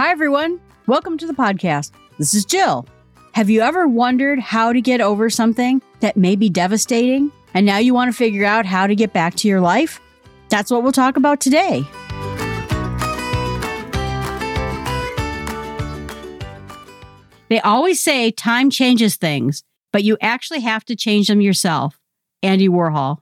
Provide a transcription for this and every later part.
Hi, everyone. Welcome to the podcast. This is Jill. Have you ever wondered how to get over something that may be devastating and now you want to figure out how to get back to your life? That's what we'll talk about today. They always say time changes things, but you actually have to change them yourself. Andy Warhol.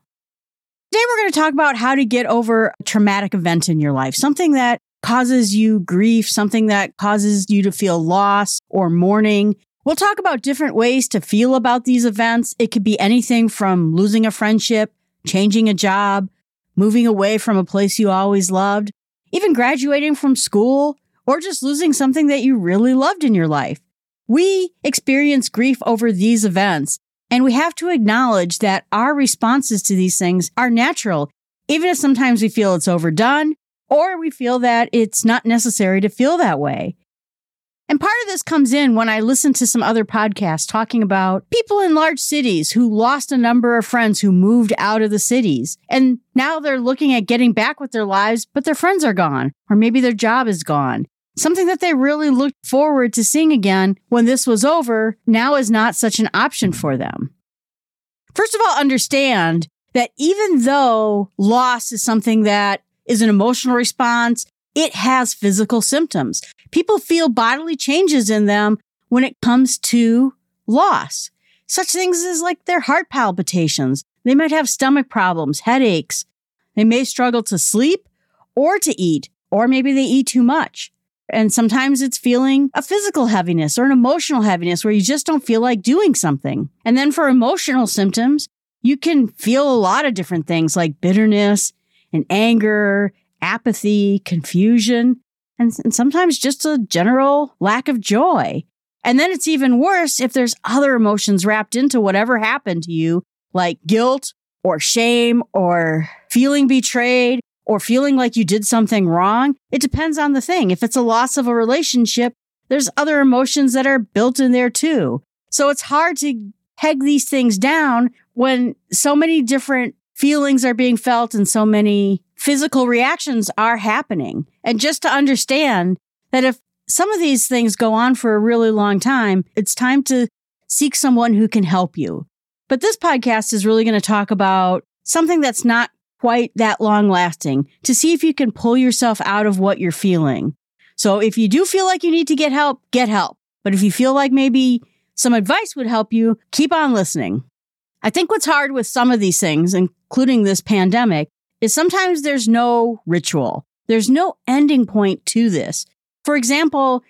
Today, we're going to talk about how to get over a traumatic event in your life, something that causes you grief, something that causes you to feel loss or mourning. We'll talk about different ways to feel about these events. It could be anything from losing a friendship, changing a job, moving away from a place you always loved, even graduating from school, or just losing something that you really loved in your life. We experience grief over these events, and we have to acknowledge that our responses to these things are natural, even if sometimes we feel it's overdone or we feel that it's not necessary to feel that way. And part of this comes in when I listen to some other podcasts talking about people in large cities who lost a number of friends who moved out of the cities. And now they're looking at getting back with their lives, but their friends are gone, or maybe their job is gone. Something that they really looked forward to seeing again when this was over now is not such an option for them. First of all, understand that even though loss is something that is an emotional response, it has physical symptoms. People feel bodily changes in them when it comes to loss. Such things as like their heart palpitations. They might have stomach problems, headaches. They may struggle to sleep or to eat, or maybe they eat too much. And sometimes it's feeling a physical heaviness or an emotional heaviness where you just don't feel like doing something. And then for emotional symptoms, you can feel a lot of different things like bitterness and anger, apathy, confusion, and, and sometimes just a general lack of joy. And then it's even worse if there's other emotions wrapped into whatever happened to you, like guilt or shame or feeling betrayed or feeling like you did something wrong. It depends on the thing. If it's a loss of a relationship, there's other emotions that are built in there too. So it's hard to peg these things down when so many different feelings are being felt and so many physical reactions are happening. And just to understand that if some of these things go on for a really long time, it's time to seek someone who can help you. But this podcast is really going to talk about something that's not quite that long lasting to see if you can pull yourself out of what you're feeling. So if you do feel like you need to get help, get help. But if you feel like maybe some advice would help you, keep on listening. I think what's hard with some of these things, including this pandemic, is sometimes there's no ritual. There's no ending point to this. For example,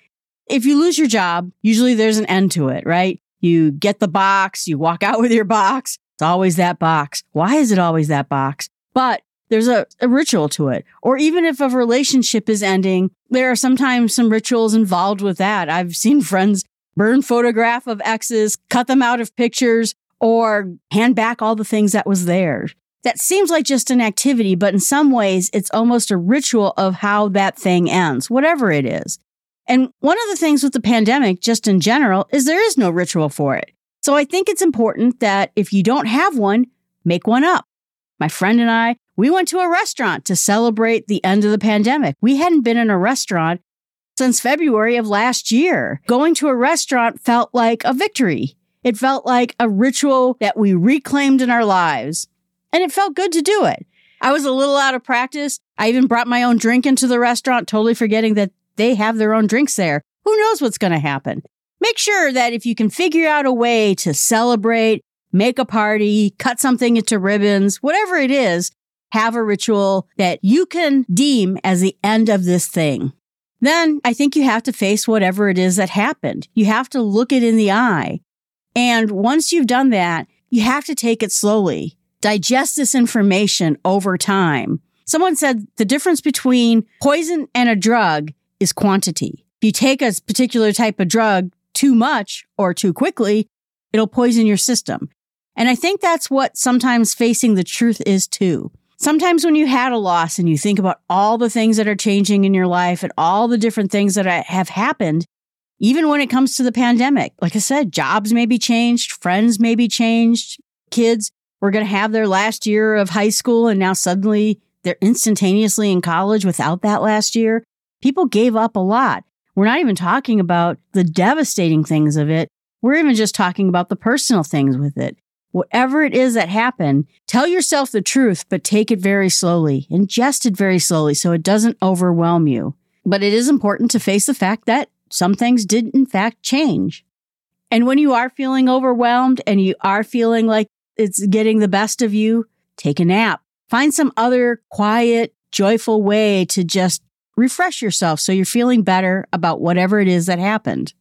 if you lose your job, usually there's an end to it, right? You get the box, you walk out with your box. It's always that box. Why is it always that box? But there's a, a ritual to it. Or even if a relationship is ending, there are sometimes some rituals involved with that. I've seen friends burn photograph of exes, cut them out of pictures, or hand back all the things that was theirs. That seems like just an activity, but in some ways, it's almost a ritual of how that thing ends, whatever it is. And one of the things with the pandemic, just in general, is there is no ritual for it. So I think it's important that if you don't have one, make one up. My friend and I, we went to a restaurant to celebrate the end of the pandemic. We hadn't been in a restaurant since February of last year. Going to a restaurant felt like a victory. It felt like a ritual that we reclaimed in our lives. And it felt good to do it. I was a little out of practice. I even brought my own drink into the restaurant, totally forgetting that they have their own drinks there. Who knows what's going to happen? Make sure that if you can figure out a way to celebrate make a party, cut something into ribbons, whatever it is, have a ritual that you can deem as the end of this thing. Then I think you have to face whatever it is that happened. You have to look it in the eye. And once you've done that, you have to take it slowly. Digest this information over time. Someone said the difference between poison and a drug is quantity. If you take a particular type of drug too much or too quickly, it'll poison your system. And I think that's what sometimes facing the truth is too. Sometimes when you had a loss and you think about all the things that are changing in your life and all the different things that have happened, even when it comes to the pandemic, like I said, jobs may be changed, friends may be changed, kids were going to have their last year of high school and now suddenly they're instantaneously in college without that last year. People gave up a lot. We're not even talking about the devastating things of it. We're even just talking about the personal things with it. Whatever it is that happened, tell yourself the truth, but take it very slowly. Ingest it very slowly so it doesn't overwhelm you. But it is important to face the fact that some things did in fact change. And when you are feeling overwhelmed and you are feeling like it's getting the best of you, take a nap. Find some other quiet, joyful way to just refresh yourself so you're feeling better about whatever it is that happened.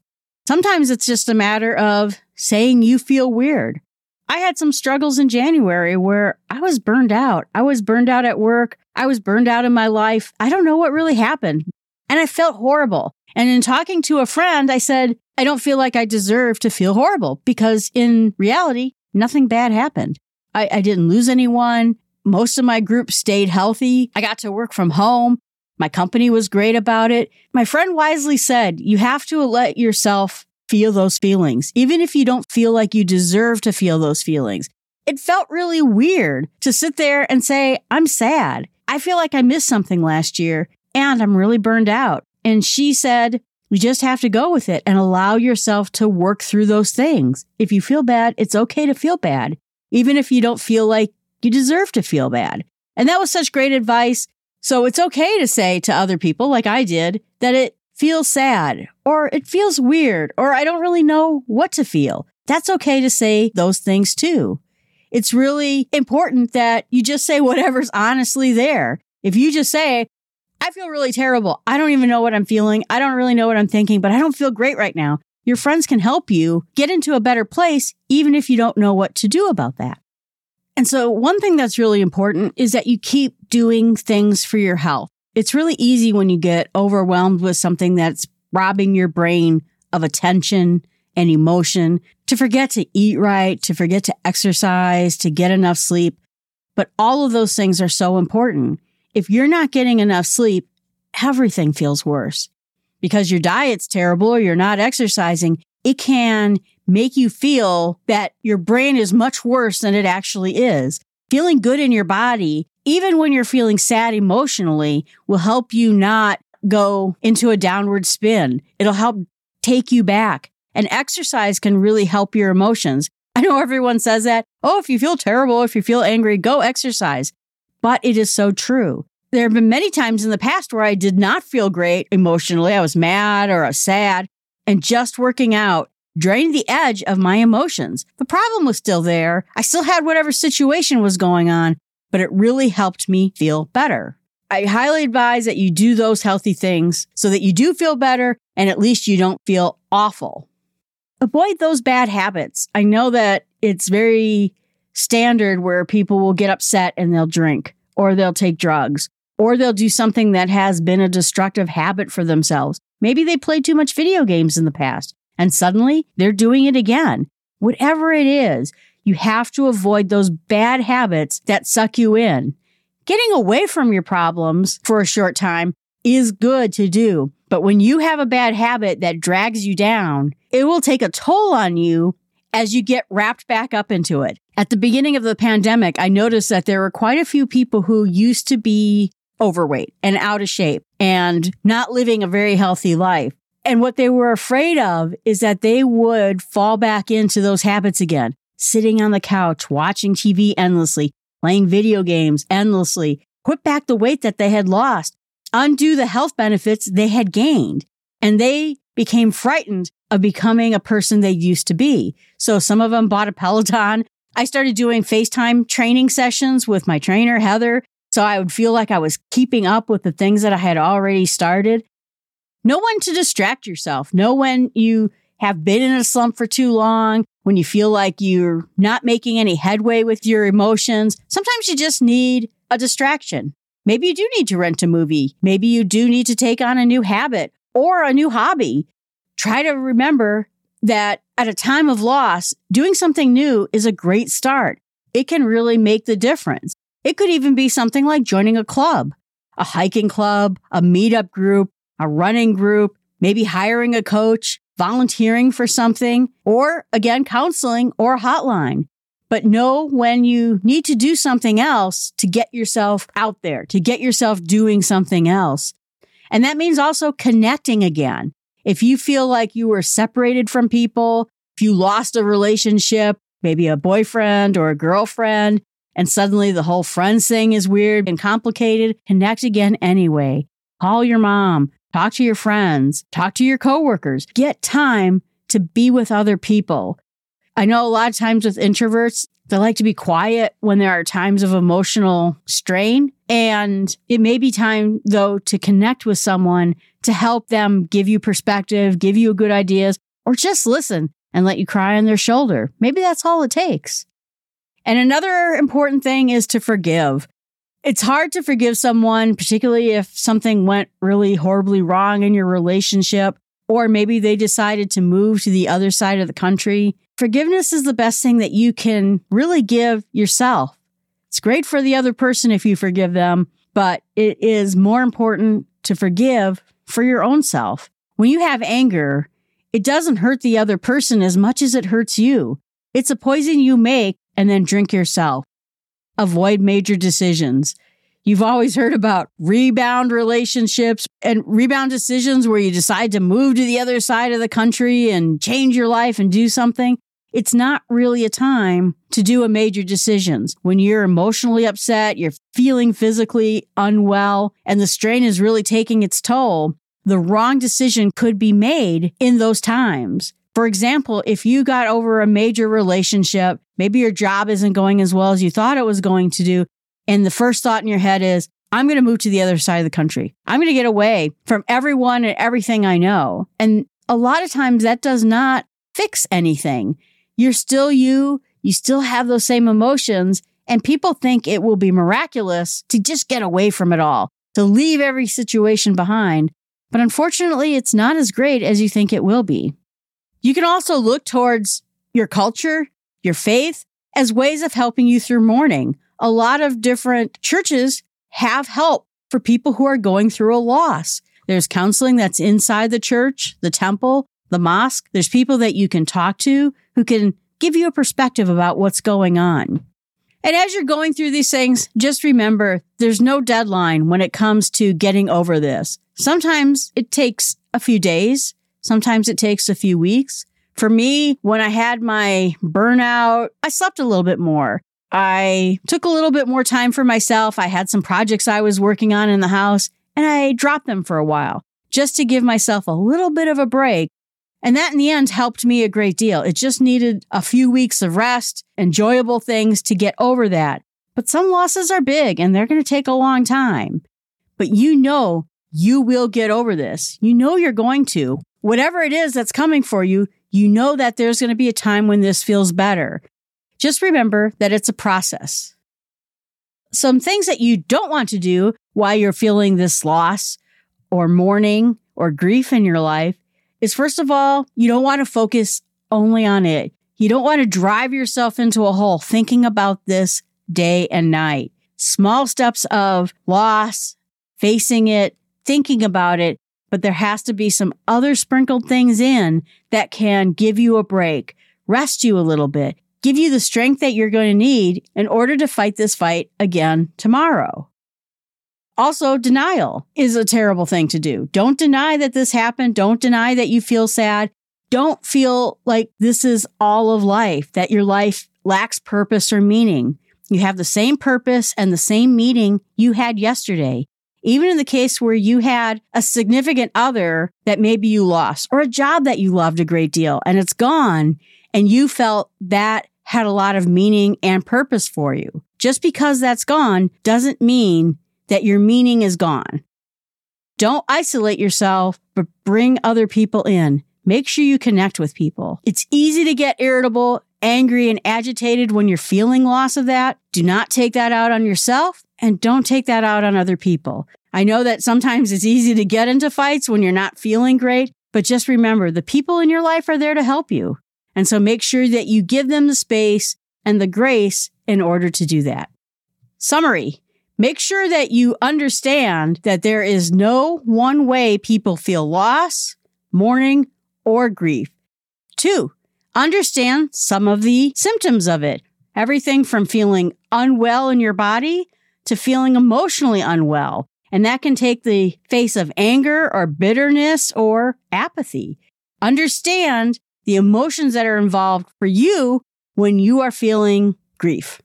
Sometimes it's just a matter of saying you feel weird. I had some struggles in January where I was burned out. I was burned out at work. I was burned out in my life. I don't know what really happened. And I felt horrible. And in talking to a friend, I said, I don't feel like I deserve to feel horrible because in reality, nothing bad happened. I, I didn't lose anyone. Most of my group stayed healthy. I got to work from home. My company was great about it. My friend wisely said, you have to let yourself feel those feelings, even if you don't feel like you deserve to feel those feelings. It felt really weird to sit there and say, I'm sad. I feel like I missed something last year and I'm really burned out. And she said, you just have to go with it and allow yourself to work through those things. If you feel bad, it's okay to feel bad, even if you don't feel like you deserve to feel bad. And that was such great advice. So it's okay to say to other people, like I did, that it feels sad or it feels weird or I don't really know what to feel. That's okay to say those things too. It's really important that you just say whatever's honestly there. If you just say, I feel really terrible. I don't even know what I'm feeling. I don't really know what I'm thinking, but I don't feel great right now. Your friends can help you get into a better place, even if you don't know what to do about that. And so one thing that's really important is that you keep doing things for your health. It's really easy when you get overwhelmed with something that's robbing your brain of attention and emotion to forget to eat right, to forget to exercise, to get enough sleep. But all of those things are so important. If you're not getting enough sleep, everything feels worse because your diet's terrible or you're not exercising. It can make you feel that your brain is much worse than it actually is. Feeling good in your body, even when you're feeling sad emotionally, will help you not go into a downward spin. It'll help take you back. And exercise can really help your emotions. I know everyone says that. Oh, if you feel terrible, if you feel angry, go exercise. But it is so true. There have been many times in the past where I did not feel great emotionally. I was mad or was sad and just working out drained the edge of my emotions. The problem was still there. I still had whatever situation was going on, but it really helped me feel better. I highly advise that you do those healthy things so that you do feel better and at least you don't feel awful. Avoid those bad habits. I know that it's very standard where people will get upset and they'll drink or they'll take drugs or they'll do something that has been a destructive habit for themselves. Maybe they played too much video games in the past and suddenly they're doing it again. Whatever it is, you have to avoid those bad habits that suck you in. Getting away from your problems for a short time is good to do. But when you have a bad habit that drags you down, it will take a toll on you as you get wrapped back up into it. At the beginning of the pandemic, I noticed that there were quite a few people who used to be overweight and out of shape and not living a very healthy life. And what they were afraid of is that they would fall back into those habits again, sitting on the couch, watching TV endlessly, playing video games endlessly, put back the weight that they had lost, undo the health benefits they had gained. And they became frightened of becoming a person they used to be. So some of them bought a Peloton. I started doing FaceTime training sessions with my trainer, Heather. So I would feel like I was keeping up with the things that I had already started. Know when to distract yourself. Know when you have been in a slump for too long, when you feel like you're not making any headway with your emotions. Sometimes you just need a distraction. Maybe you do need to rent a movie. Maybe you do need to take on a new habit or a new hobby. Try to remember that at a time of loss, doing something new is a great start. It can really make the difference. It could even be something like joining a club, a hiking club, a meetup group, a running group, maybe hiring a coach, volunteering for something, or again, counseling or hotline. But know when you need to do something else to get yourself out there, to get yourself doing something else. And that means also connecting again. If you feel like you were separated from people, if you lost a relationship, maybe a boyfriend or a girlfriend, and suddenly the whole friends thing is weird and complicated, connect again anyway. Call your mom, talk to your friends, talk to your coworkers, get time to be with other people. I know a lot of times with introverts, they like to be quiet when there are times of emotional strain. And it may be time, though, to connect with someone to help them give you perspective, give you good ideas, or just listen and let you cry on their shoulder. Maybe that's all it takes. And another important thing is to forgive. It's hard to forgive someone, particularly if something went really horribly wrong in your relationship, or maybe they decided to move to the other side of the country. Forgiveness is the best thing that you can really give yourself. It's great for the other person if you forgive them, but it is more important to forgive for your own self. When you have anger, it doesn't hurt the other person as much as it hurts you. It's a poison you make and then drink yourself. Avoid major decisions. You've always heard about rebound relationships and rebound decisions where you decide to move to the other side of the country and change your life and do something. It's not really a time to do a major decisions. When you're emotionally upset, you're feeling physically unwell, and the strain is really taking its toll, the wrong decision could be made in those times. For example, if you got over a major relationship, maybe your job isn't going as well as you thought it was going to do, and the first thought in your head is, I'm going to move to the other side of the country. I'm going to get away from everyone and everything I know. And a lot of times that does not fix anything. You're still you. You still have those same emotions. And people think it will be miraculous to just get away from it all, to leave every situation behind. But unfortunately, it's not as great as you think it will be. You can also look towards your culture, your faith, as ways of helping you through mourning. A lot of different churches have help for people who are going through a loss. There's counseling that's inside the church, the temple, the mosque. There's people that you can talk to who can give you a perspective about what's going on. And as you're going through these things, just remember there's no deadline when it comes to getting over this. Sometimes it takes a few days. Sometimes it takes a few weeks. For me, when I had my burnout, I slept a little bit more. I took a little bit more time for myself. I had some projects I was working on in the house and I dropped them for a while just to give myself a little bit of a break. And that in the end helped me a great deal. It just needed a few weeks of rest, enjoyable things to get over that. But some losses are big and they're going to take a long time. But you know you will get over this. You know you're going to. Whatever it is that's coming for you, you know that there's going to be a time when this feels better. Just remember that it's a process. Some things that you don't want to do while you're feeling this loss or mourning or grief in your life is first of all, you don't want to focus only on it. You don't want to drive yourself into a hole thinking about this day and night. Small steps of loss, facing it, thinking about it, but there has to be some other sprinkled things in that can give you a break, rest you a little bit, give you the strength that you're going to need in order to fight this fight again tomorrow. Also, denial is a terrible thing to do. Don't deny that this happened. Don't deny that you feel sad. Don't feel like this is all of life, that your life lacks purpose or meaning. You have the same purpose and the same meaning you had yesterday. Even in the case where you had a significant other that maybe you lost or a job that you loved a great deal and it's gone and you felt that had a lot of meaning and purpose for you. Just because that's gone doesn't mean that your meaning is gone. Don't isolate yourself, but bring other people in. Make sure you connect with people. It's easy to get irritable, angry, and agitated when you're feeling loss of that. Do not take that out on yourself and don't take that out on other people. I know that sometimes it's easy to get into fights when you're not feeling great, but just remember the people in your life are there to help you. And so make sure that you give them the space and the grace in order to do that. Summary. Make sure that you understand that there is no one way people feel loss, mourning, or grief. Two, understand some of the symptoms of it. Everything from feeling unwell in your body to feeling emotionally unwell And that can take the face of anger or bitterness or apathy. Understand the emotions that are involved for you when you are feeling grief.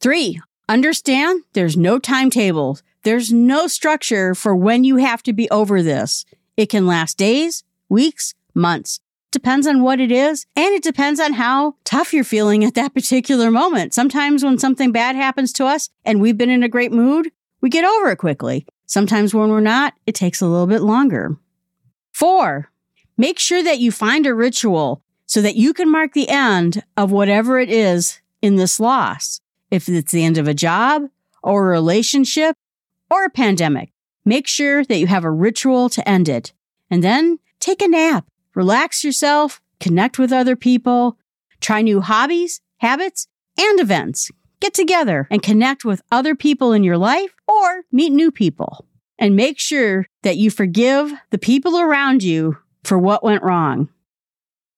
Three, understand there's no timetable. There's no structure for when you have to be over this. It can last days, weeks, months. Depends on what it is. And it depends on how tough you're feeling at that particular moment. Sometimes when something bad happens to us and we've been in a great mood, we get over it quickly. Sometimes when we're not, it takes a little bit longer. Four, make sure that you find a ritual so that you can mark the end of whatever it is in this loss. If it's the end of a job or a relationship or a pandemic, make sure that you have a ritual to end it. And then take a nap, relax yourself, connect with other people, try new hobbies, habits, and events. Get together and connect with other people in your life or meet new people. And make sure that you forgive the people around you for what went wrong.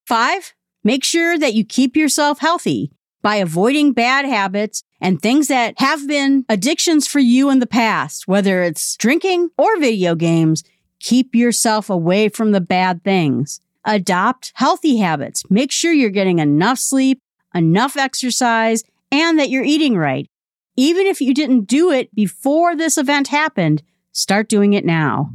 Five, make sure that you keep yourself healthy by avoiding bad habits and things that have been addictions for you in the past, whether it's drinking or video games. Keep yourself away from the bad things. Adopt healthy habits. Make sure you're getting enough sleep, enough exercise, and that you're eating right. Even if you didn't do it before this event happened, start doing it now.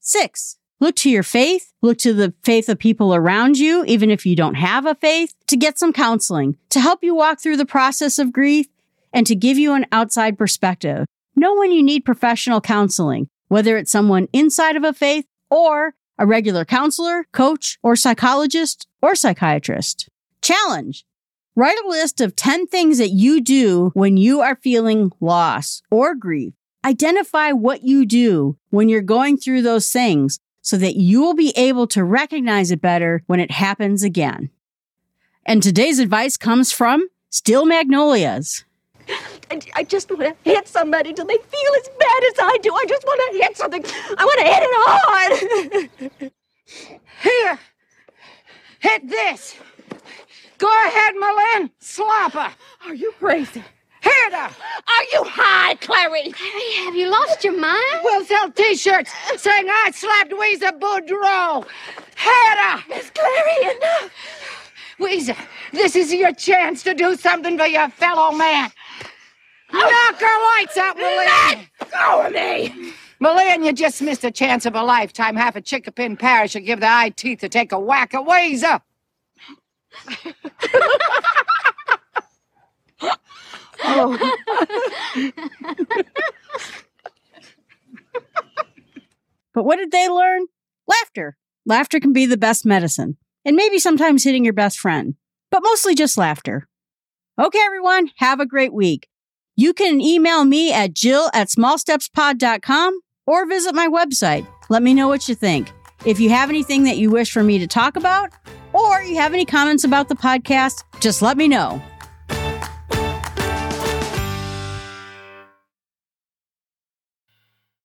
Six, Look to your faith, look to the faith of people around you, even if you don't have a faith, to get some counseling, to help you walk through the process of grief, and to give you an outside perspective. Know when you need professional counseling, whether it's someone inside of a faith or a regular counselor, coach, or psychologist or psychiatrist. Challenge. Write a list of 10 things that you do when you are feeling loss or grief. Identify what you do when you're going through those things so that you will be able to recognize it better when it happens again. And today's advice comes from Steel Magnolias. I, I just want to hit somebody till they feel as bad as I do. I just want to hit something. I want to hit it hard. Here, hit this. Go ahead, M'Lynn. Slapper. Are you crazy? Hit. Are you high, Clairee? Clairee, have you lost your mind? We'll sell T-shirts saying I slapped Ouiser Boudreaux. Hit her. Miss Clairee, enough. Ouiser, this is your chance to do something for your fellow man. Knock her lights out, M'Lynn. Let go of me. M'Lynn, you just missed a chance of a lifetime. Half a Chinquapin parish should give the eye teeth to take a whack at Ouiser. Oh. but what did they learn? Laughter. Laughter can be the best medicine, and maybe sometimes hitting your best friend, but mostly just laughter. Okay, everyone, have a great week. You can email me at jill at smallstepspod.com or visit my website. Let me know what you think. If you have anything that you wish for me to talk about, or you have any comments about the podcast, just let me know.